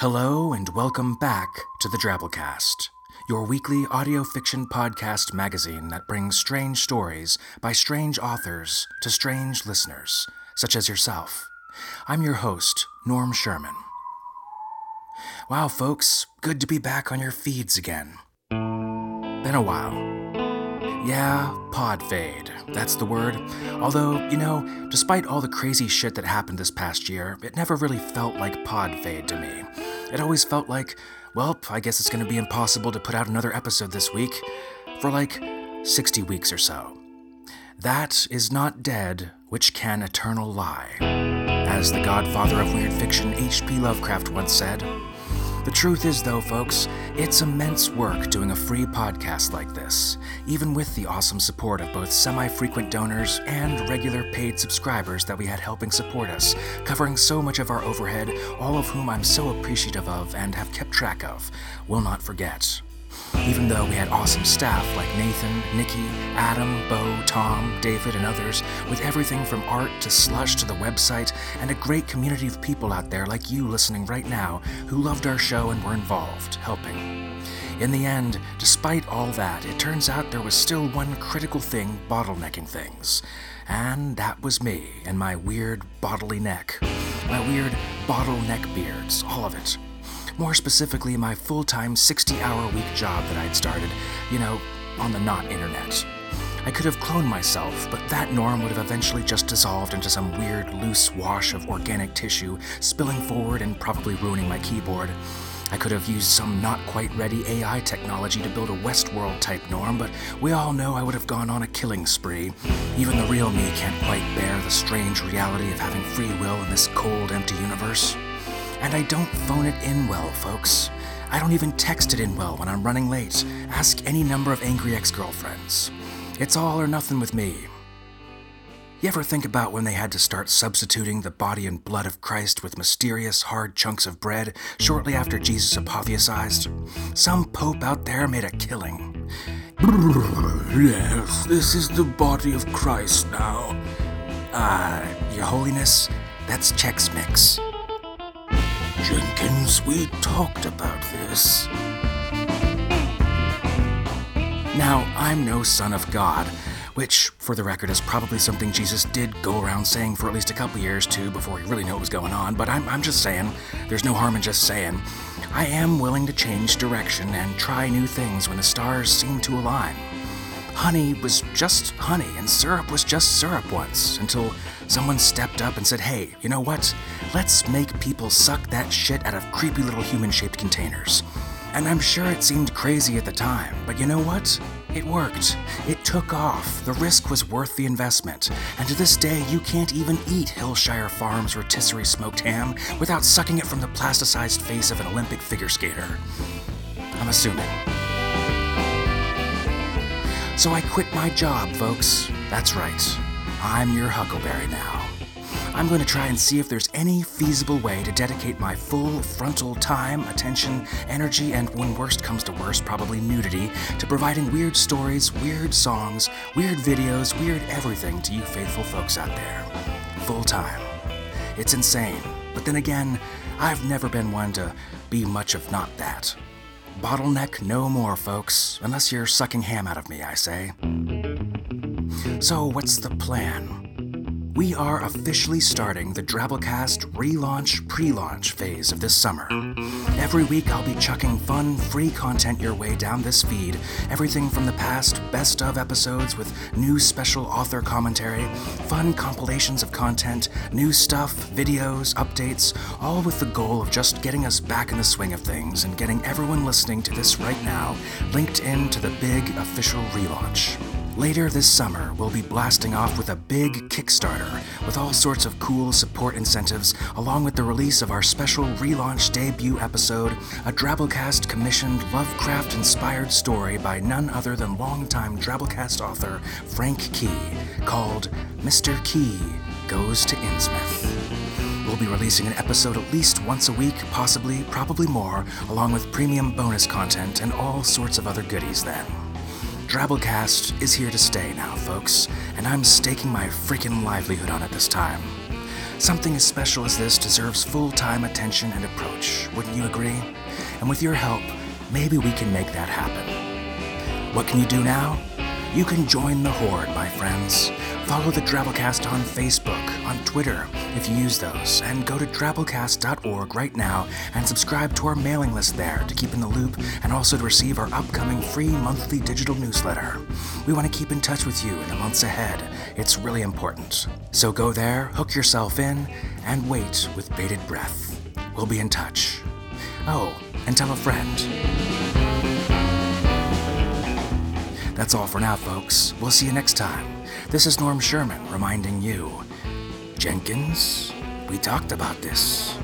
Hello and welcome back to the Drabblecast, your weekly audio fiction podcast magazine that brings strange stories by strange authors to strange listeners, such as yourself. I'm your host, Norm Sherman. Wow, folks, good to be back on your feeds again. Been a while. Yeah, pod fade. That's the word. Although, you know, despite all the crazy shit that happened this past year, it never really felt like pod fade to me. It always felt like, well, I guess it's gonna be impossible to put out another episode this week for like 60 weeks or so. That is not dead, which can eternal lie. As the godfather of weird fiction H.P. Lovecraft once said, the truth is, though, folks, it's immense work doing a free podcast like this, even with the awesome support of both semi frequent donors and regular paid subscribers that we had helping support us, covering so much of our overhead, all of whom I'm so appreciative of and have kept track of. Will not forget. Even though we had awesome staff like Nathan, Nikki, Adam, Bo, Tom, David, and others, with everything from art to slush to the website, and a great community of people out there like you listening right now who loved our show and were involved, helping. In the end, despite all that, it turns out there was still one critical thing bottlenecking things. And that was me and my weird bodily neck. My weird bottleneck beards, all of it. More specifically, my full time 60 hour week job that I'd started, you know, on the not internet. I could have cloned myself, but that norm would have eventually just dissolved into some weird, loose wash of organic tissue, spilling forward and probably ruining my keyboard. I could have used some not quite ready AI technology to build a Westworld type norm, but we all know I would have gone on a killing spree. Even the real me can't quite bear the strange reality of having free will in this cold, empty universe. And I don't phone it in well, folks. I don't even text it in well when I'm running late. Ask any number of angry ex girlfriends. It's all or nothing with me. You ever think about when they had to start substituting the body and blood of Christ with mysterious, hard chunks of bread shortly after Jesus apotheosized? Some pope out there made a killing. Yes, this is the body of Christ now. Uh, Your Holiness, that's Chex Mix. Jenkins, we talked about this. Now, I'm no son of God, which, for the record, is probably something Jesus did go around saying for at least a couple years too before he really knew what was going on, but I'm, I'm just saying, there's no harm in just saying. I am willing to change direction and try new things when the stars seem to align. Honey was just honey, and syrup was just syrup once, until someone stepped up and said, hey, you know what? Let's make people suck that shit out of creepy little human shaped containers. And I'm sure it seemed crazy at the time, but you know what? It worked. It took off. The risk was worth the investment. And to this day, you can't even eat Hillshire Farms rotisserie smoked ham without sucking it from the plasticized face of an Olympic figure skater. I'm assuming. So I quit my job, folks. That's right. I'm your Huckleberry now. I'm going to try and see if there's any feasible way to dedicate my full frontal time, attention, energy, and when worst comes to worst, probably nudity, to providing weird stories, weird songs, weird videos, weird everything to you faithful folks out there. Full time. It's insane, but then again, I've never been one to be much of not that. Bottleneck no more, folks, unless you're sucking ham out of me, I say. So, what's the plan? We are officially starting the Drabblecast relaunch pre launch phase of this summer. Every week, I'll be chucking fun, free content your way down this feed. Everything from the past best of episodes with new special author commentary, fun compilations of content, new stuff, videos, updates, all with the goal of just getting us back in the swing of things and getting everyone listening to this right now linked into the big official relaunch. Later this summer, we'll be blasting off with a big Kickstarter with all sorts of cool support incentives, along with the release of our special relaunch debut episode, a Drabblecast commissioned Lovecraft inspired story by none other than longtime Drabblecast author Frank Key, called Mr. Key Goes to Innsmouth. We'll be releasing an episode at least once a week, possibly, probably more, along with premium bonus content and all sorts of other goodies then. Drabblecast is here to stay now, folks, and I'm staking my freaking livelihood on it this time. Something as special as this deserves full time attention and approach, wouldn't you agree? And with your help, maybe we can make that happen. What can you do now? You can join the Horde, my friends. Follow the Drabblecast on Facebook, on Twitter, if you use those, and go to drabblecast.org right now and subscribe to our mailing list there to keep in the loop and also to receive our upcoming free monthly digital newsletter. We want to keep in touch with you in the months ahead. It's really important. So go there, hook yourself in, and wait with bated breath. We'll be in touch. Oh, and tell a friend. That's all for now, folks. We'll see you next time. This is Norm Sherman reminding you Jenkins, we talked about this.